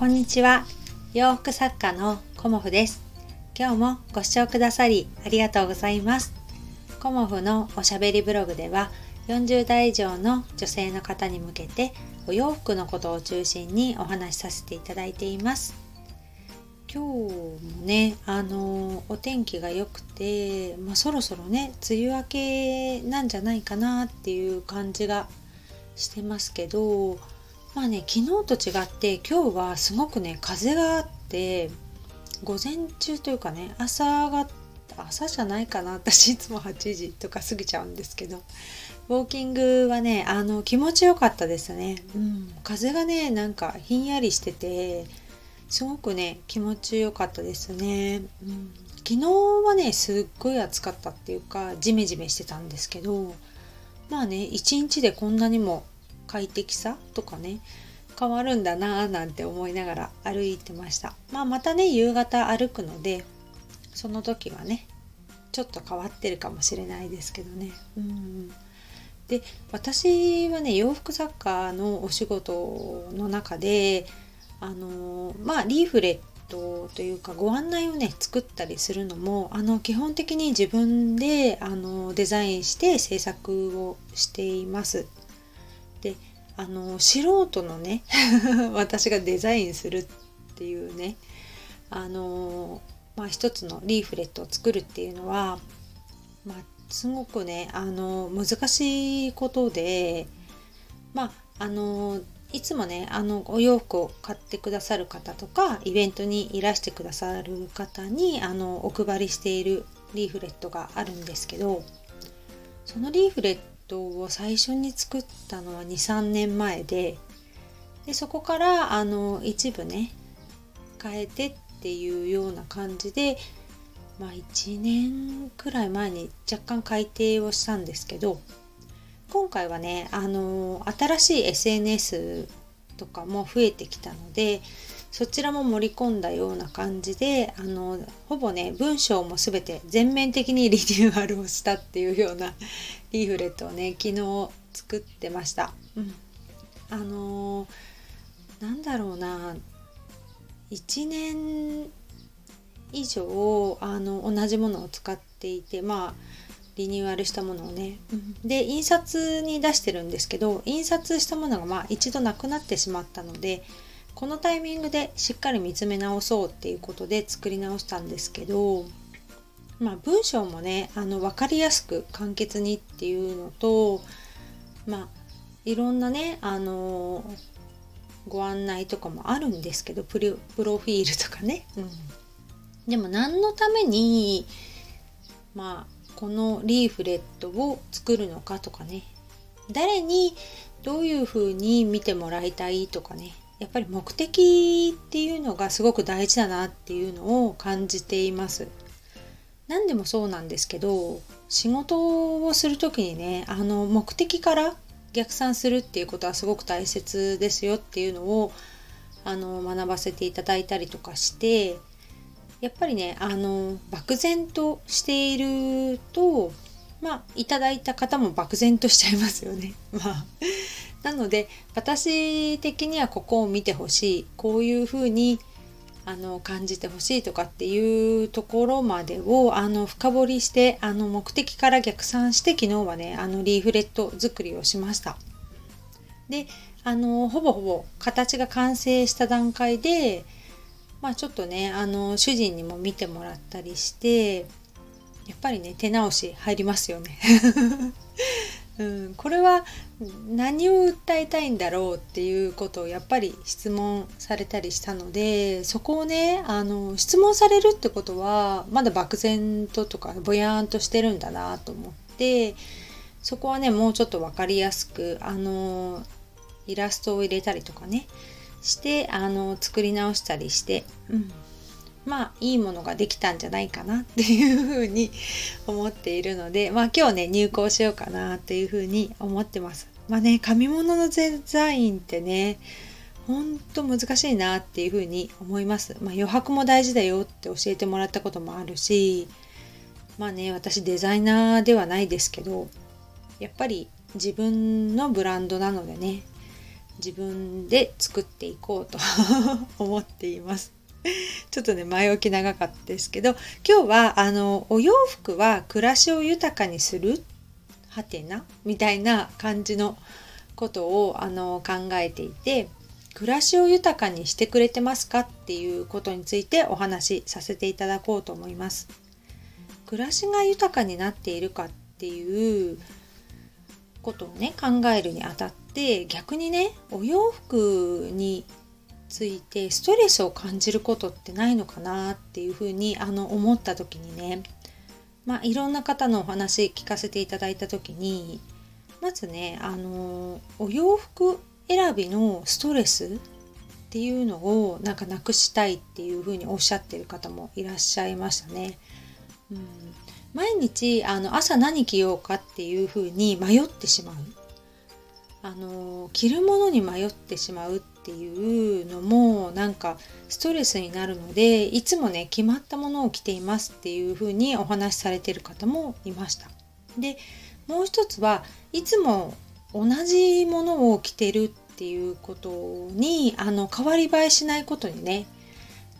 こんにちは。洋服作家のコモフです。今日もご視聴くださりありがとうございます。コモフのおしゃべりブログでは40代以上の女性の方に向けてお洋服のことを中心にお話しさせていただいています。今日もねあのお天気が良くて、まあ、そろそろね梅雨明けなんじゃないかなっていう感じがしてますけどまあね昨日と違って今日はすごくね風があって午前中というかね朝が朝じゃないかな私いつも8時とか過ぎちゃうんですけどウォーキングはねあの気持ちよかったですね、うん、風がねなんかひんやりしててすごくね気持ちよかったですね、うん、昨日はねすっごい暑かったっていうかジメジメしてたんですけどまあね一日でこんなにも快適さとかね変わるんだなぁなんて思いながら歩いてました。まあまたね夕方歩くのでその時はねちょっと変わってるかもしれないですけどね。うんで私はね洋服作家のお仕事の中であのまあリーフレットというかご案内をね作ったりするのもあの基本的に自分であのデザインして制作をしています。あの素人のね 私がデザインするっていうねあのまあ一つのリーフレットを作るっていうのは、まあ、すごくねあの難しいことでまああのいつもねあのお洋服を買ってくださる方とかイベントにいらしてくださる方にあのお配りしているリーフレットがあるんですけどそのリーフレットを最初に作ったのは23年前ででそこからあの一部ね変えてっていうような感じでまあ1年くらい前に若干改訂をしたんですけど今回はねあの新しい SNS とかも増えてきたのでそちらも盛り込んだような感じであのほぼね文章も全て全面的にリニューアルをしたっていうような リーフレットをね昨日作ってました。うん、あのなんだろうな1年以上あの同じものを使っていてまあリニューアルしたものをね、うん、で印刷に出してるんですけど印刷したものがまあ一度なくなってしまったのでこのタイミングでしっかり見つめ直そうっていうことで作り直したんですけど、まあ、文章もねあの分かりやすく簡潔にっていうのとまあいろんなねあのご案内とかもあるんですけどプロプロフィールとかね、うん、でも何のためにまあこのリーフレットを作るのかとかね。誰にどういうふうに見てもらいたいとかねやっぱり目的っていうのがすごく大事だなっていうのを感じています。何でもそうなんですけど仕事をする時にねあの目的から逆算するっていうことはすごく大切ですよっていうのをあの学ばせていただいたりとかしてやっぱりねあの漠然としているとまあいただいた方も漠然としちゃいますよね。まあなので私的にはここを見てほしいこういうふうにあの感じてほしいとかっていうところまでをあの深掘りしてあの目的から逆算して昨日はねあのリーフレット作りをしました。であのほぼほぼ形が完成した段階でまあちょっとねあの主人にも見てもらったりしてやっぱりね手直し入りますよねうん、これは何を訴えたいんだろうっていうことをやっぱり質問されたりしたのでそこをねあの質問されるってことはまだ漠然ととかぼやーんとしてるんだなと思ってそこはねもうちょっと分かりやすくあのイラストを入れたりとかねしてあの作り直したりして、うん、まあいいものができたんじゃないかなっていうふうに思っているので まあ今日ね入稿しようかなっていうふうに思ってます。まあね紙物のデザインってねほんと難しいなっていうふうに思います。まあ余白も大事だよって教えてもらったこともあるしまあね私デザイナーではないですけどやっぱり自分のブランドなのでね自分で作っていこうと 思っています。ちょっとね前置き長かったですけど今日はあのお洋服は暮らしを豊かにする？はてな？みたいな感じのことをあの考えていて暮らしを豊かにしてくれてますか？っていうことについてお話しさせていただこうと思います。暮らしが豊かになっているかっていうことをね考えるにあたって逆にねお洋服についてストレスを感じることってないのかなっていうふうにあの思った時にねまあいろんな方のお話聞かせていただいた時にまずねあのお洋服選びのストレスっていうのをなんかなくしたいっていうふうにおっしゃってる方もいらっしゃいましたね。うん、毎日あの朝何着ようかっていうふうに迷ってしまう。あの着るものに迷ってしまうっていうのもなんかストレスになるのでいつもね決まったものを着ていますっていうふうにお話しされてる方もいました。でもう一つはいつも同じものを着てるっていうことにあの変わり映えしないことにね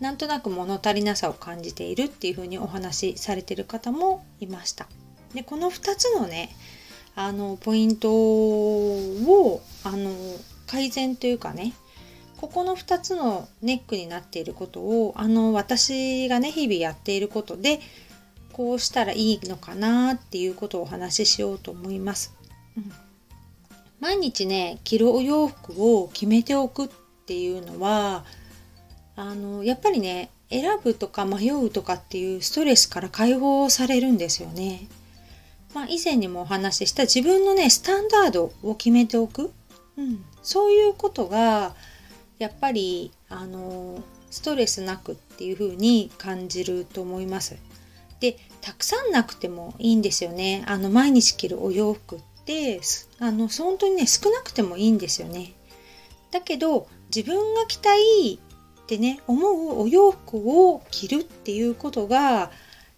なんとなく物足りなさを感じているっていうふうにお話しされてる方もいました。でこの2つのねあのポイントをあの改善というかねここの2つのネックになっていることをあの私がね日々やっていることでこうしたらいいのかなっていうことをお話ししようと思います。うん毎日ね着るお洋服を決めておくっていうのはあのやっぱりね選ぶとか迷うとかっていうストレスから解放されるんですよね。まあ、以前にもお話しした自分のねスタンダードを決めておく、うん、そういうことがやっぱりあのストレスなくっていう風に感じると思います。でたくさんなくてもいいんですよね。あの毎日着るお洋服ってあの本当にね少なくてもいいんですよね。だけど自分が着たいってね思うお洋服を着るっていうことが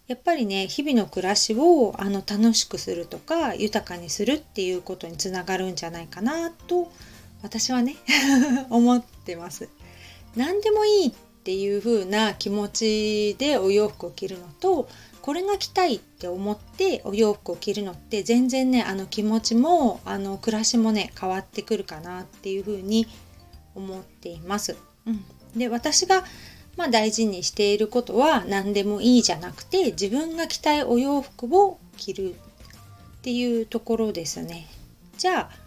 やっぱりね日々の暮らしをあの楽しくするとか豊かにするっていうことにつながるんじゃないかなと思います私はね 思ってます。何でもいいっていう風な気持ちでお洋服を着るのとこれが着たいって思ってお洋服を着るのって全然ねあの気持ちもあの暮らしもね変わってくるかなっていうふうに思っています。うん、で私がまあ、大事にしていることは何でもいいじゃなくて自分が着たいお洋服を着るっていうところですね。じゃあ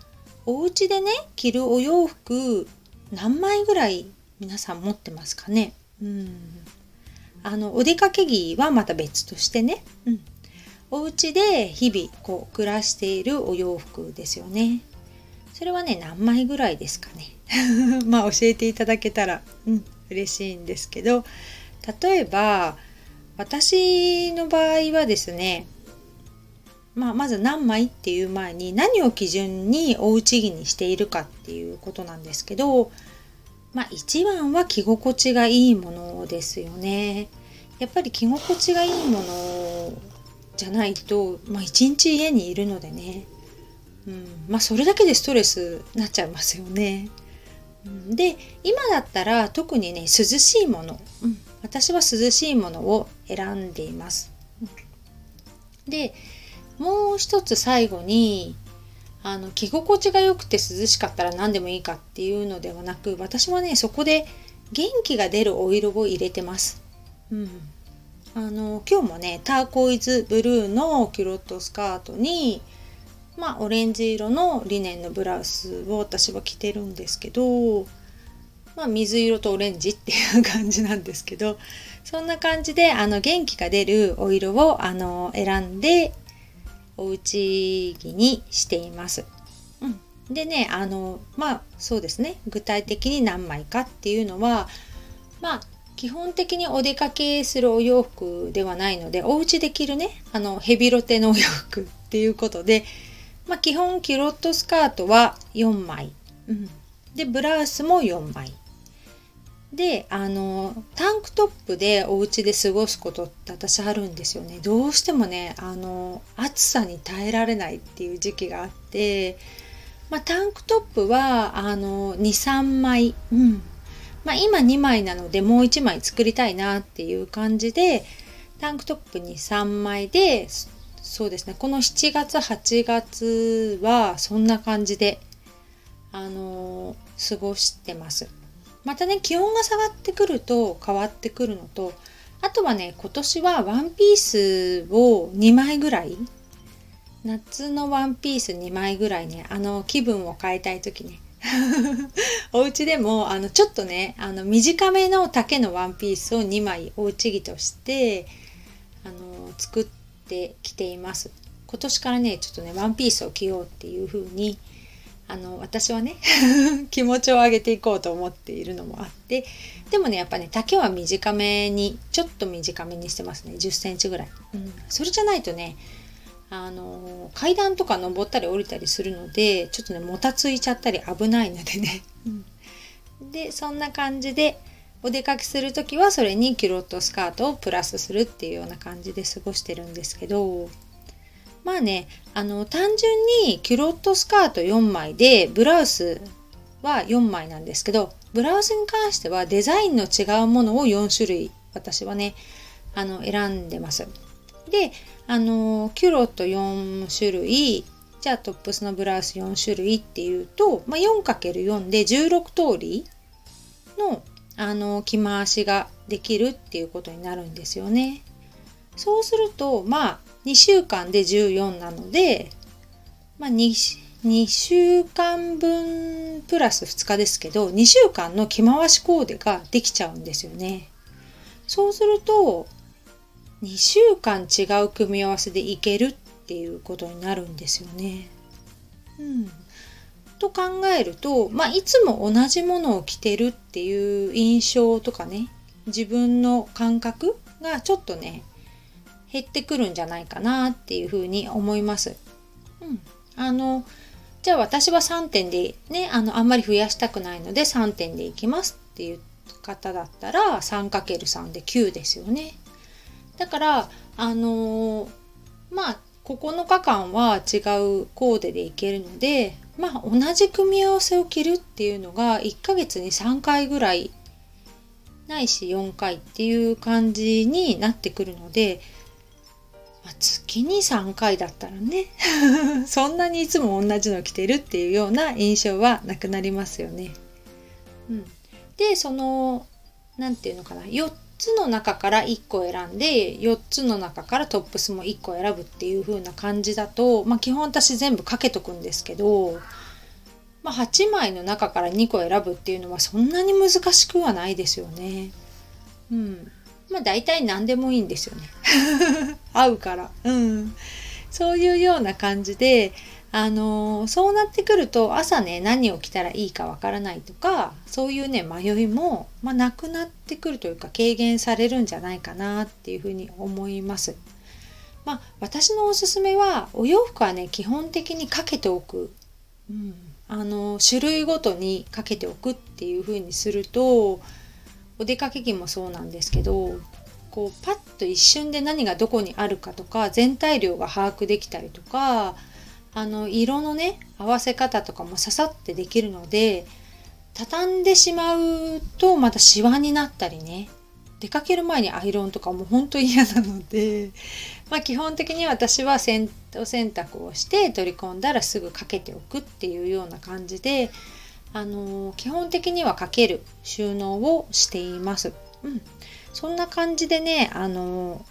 お家でね着るお洋服何枚ぐらい皆さん持ってますかね？うん。あのお出かけ着はまた別としてね、うん、お家で日々こう暮らしているお洋服ですよね。それはね何枚ぐらいですかね？まあ教えていただけたら、うん、嬉しいんですけど。例えば私の場合はですねまあ、まず何枚っていう前に何を基準におうち着にしているかっていうことなんですけどまあ一番は着心地がいいものですよね。やっぱり着心地がいいものじゃないと、まあ一日家にいるのでね。うん、まあそれだけでストレスになっちゃいますよね。で、今だったら特にね、涼しいもの。うん、私は涼しいものを選んでいます。で、もう一つ最後にあの着心地が良くて涼しかったら何でもいいかっていうのではなく私はねそこで元気が出るお色を入れてます。うん、あの今日もねターコイズブルーのキュロットスカートにまあオレンジ色のリネンのブラウスを私は着てるんですけどまあ水色とオレンジっていう感じなんですけどそんな感じであの元気が出るお色をあの選んでおうち着にしています。うん、でねあのまあそうですね。具体的に何枚かっていうのはまあ基本的にお出かけするお洋服ではないのでお家で着るねあのヘビロテのお洋服っていうことで、まあ、基本キュロットスカートは4枚、うん、でブラウスも4枚であのタンクトップでお家で過ごすことって私あるんですよね。どうしてもねあの暑さに耐えられないっていう時期があってまあ、タンクトップは23枚、うん。まあ、今2枚なのでもう1枚作りたいなっていう感じでタンクトップに3枚でそうですねこの7月8月はそんな感じであの過ごしてます。またね気温が下がってくると変わってくるのとあとはね今年はワンピースを2枚ぐらい夏のワンピース2枚ぐらいねあの気分を変えたい時ね お家でもあのちょっとねあの短めの丈のワンピースを2枚おうち着としてあの作ってきています。今年からねちょっとねワンピースを着ようっていう風にあの私はね 気持ちを上げていこうと思っているのもあってでもねやっぱね丈は短めにちょっと短めにしてますね。1 0センチぐらい、うん、それじゃないとねあの階段とか登ったり降りたりするのでちょっとねもたついちゃったり危ないのでね、うん、でそんな感じでお出かけする時はそれにキュロットスカートをプラスするっていうような感じで過ごしてるんですけどまあねあの単純にキュロットスカート4枚でブラウスは4枚なんですけどブラウスに関してはデザインの違うものを4種類私はねあの選んでます。であのキュロット4種類じゃあトップスのブラウス4種類っていうと、まあ、4×4 で16通りのあの着回しができるっていうことになるんですよね。そうするとまあ2週間で14なので、まあ2、2, 週間分プラス2日ですけど2週間の着回しコーデができちゃうんですよね。そうすると2週間違う組み合わせでいけるっていうことになるんですよね。うん、と考えると、まあ、いつも同じものを着てるっていう印象とかね自分の感覚がちょっとね減ってくるんじゃないかなっていうふうに思います。うん、あのじゃあ私は3点でねあのあんまり増やしたくないので3点でいきますっていう方だったら 3×3 で9ですよね。だからあのー、まあ9日間は違うコーデでいけるのでまあ同じ組み合わせを着るっていうのが1ヶ月に3回ぐらいないし4回っていう感じになってくるので、まあ、月に3回だったらね そんなにいつも同じの着てるっていうような印象はなくなりますよね。うん、でその何て言うのかな4つの中から1個選んで4つの中からトップスも1個選ぶっていう風な感じだと、まあ、基本私全部かけとくんですけど、まあ、8枚の中から2個選ぶっていうのはそんなに難しくはないですよね。うん。まあ大体何でもいいんですよね。合うから。うん。そういうような感じであのそうなってくると朝ね何を着たらいいかわからないとかそういうね迷いも、まあ、なくなってくるというか軽減されるんじゃないかなっていうふうに思います。まあ、私のおすすめはお洋服はね基本的にかけておく、うん、あの種類ごとにかけておくっていうふうにするとお出かけ着もそうなんですけどこうパッと一瞬で何がどこにあるかとか全体量が把握できたりとかあの色のね合わせ方とかもささってできるので畳んでしまうとまたシワになったりね出かける前にアイロンとかも本当嫌なので、まあ、基本的に私は洗洗濯をして取り込んだらすぐかけておくっていうような感じで、あの基本的にはかける収納をしています。うん、そんな感じでね、あの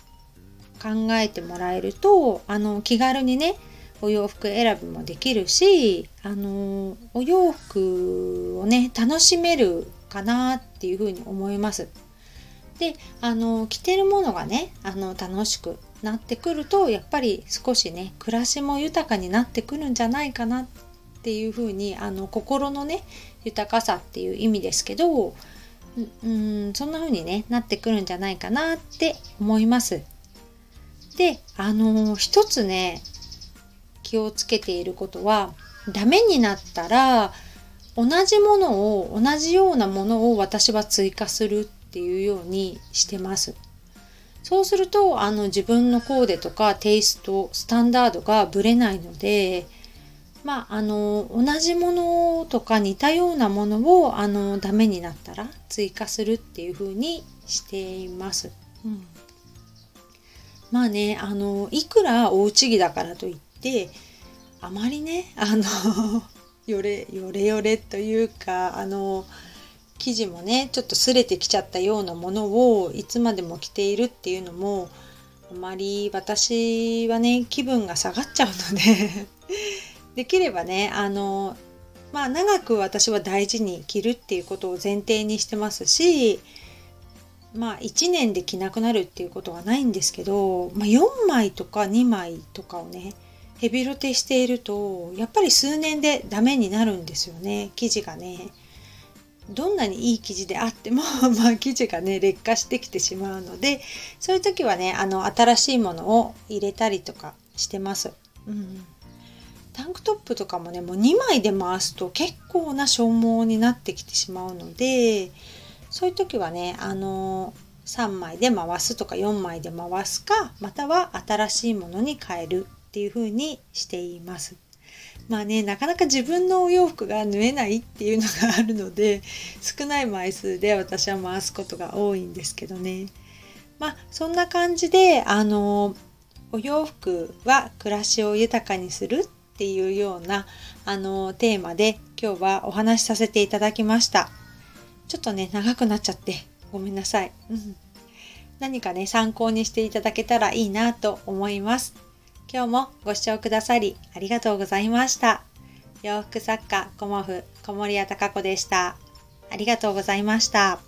考えてもらえると、あの気軽にねお洋服選びもできるしあのお洋服をね楽しめるかなっていうふうに思います。であの着てるものがねあの楽しくなってくるとやっぱり少しね暮らしも豊かになってくるんじゃないかなっていうふうにあの心のね豊かさっていう意味ですけどうんそんな風にねなってくるんじゃないかなって思います。であの一つね気をつけていることはダメになったら同じものを同じようなものを私は追加するっていうようにしてます。そうするとあの自分のコーデとかテイストスタンダードがぶれないのでまあ、あの同じものとか似たようなものをあのダメになったら追加するっていう風にしています。うん、まあねあのいくらおうち着だからといってあまりねあの よれよれよれというかあの生地もねちょっと擦れてきちゃったようなものをいつまでも着ているっていうのもあまり私はね気分が下がっちゃうので できればねあのまあ長く私は大事に着るっていうことを前提にしてますしまあ1年で着なくなるっていうことはないんですけど、まあ、4枚とか2枚とかをねヘビロテしているとやっぱり数年でダメになるんですよね生地がね。どんなにいい生地であっても まあ生地がね劣化してきてしまうのでそういう時はねあの新しいものを入れたりとかしてます。うんタンクトップとかもねもう2枚で回すと結構な消耗になってきてしまうのでそういう時はねあの3枚で回すとか4枚で回すかまたは新しいものに変えるっていう風にしています。まあねなかなか自分のお洋服が縫えないっていうのがあるので少ない枚数で私は回すことが多いんですけどね。まあそんな感じであのお洋服は暮らしを豊かにするっていうようなあのテーマで今日はお話しさせていただきました。ちょっとね、長くなっちゃってごめんなさい。うん、何かね、参考にしていただけたらいいなと思います。今日もご視聴くださりありがとうございました。洋服作家コモフ小森屋隆子でした。ありがとうございました。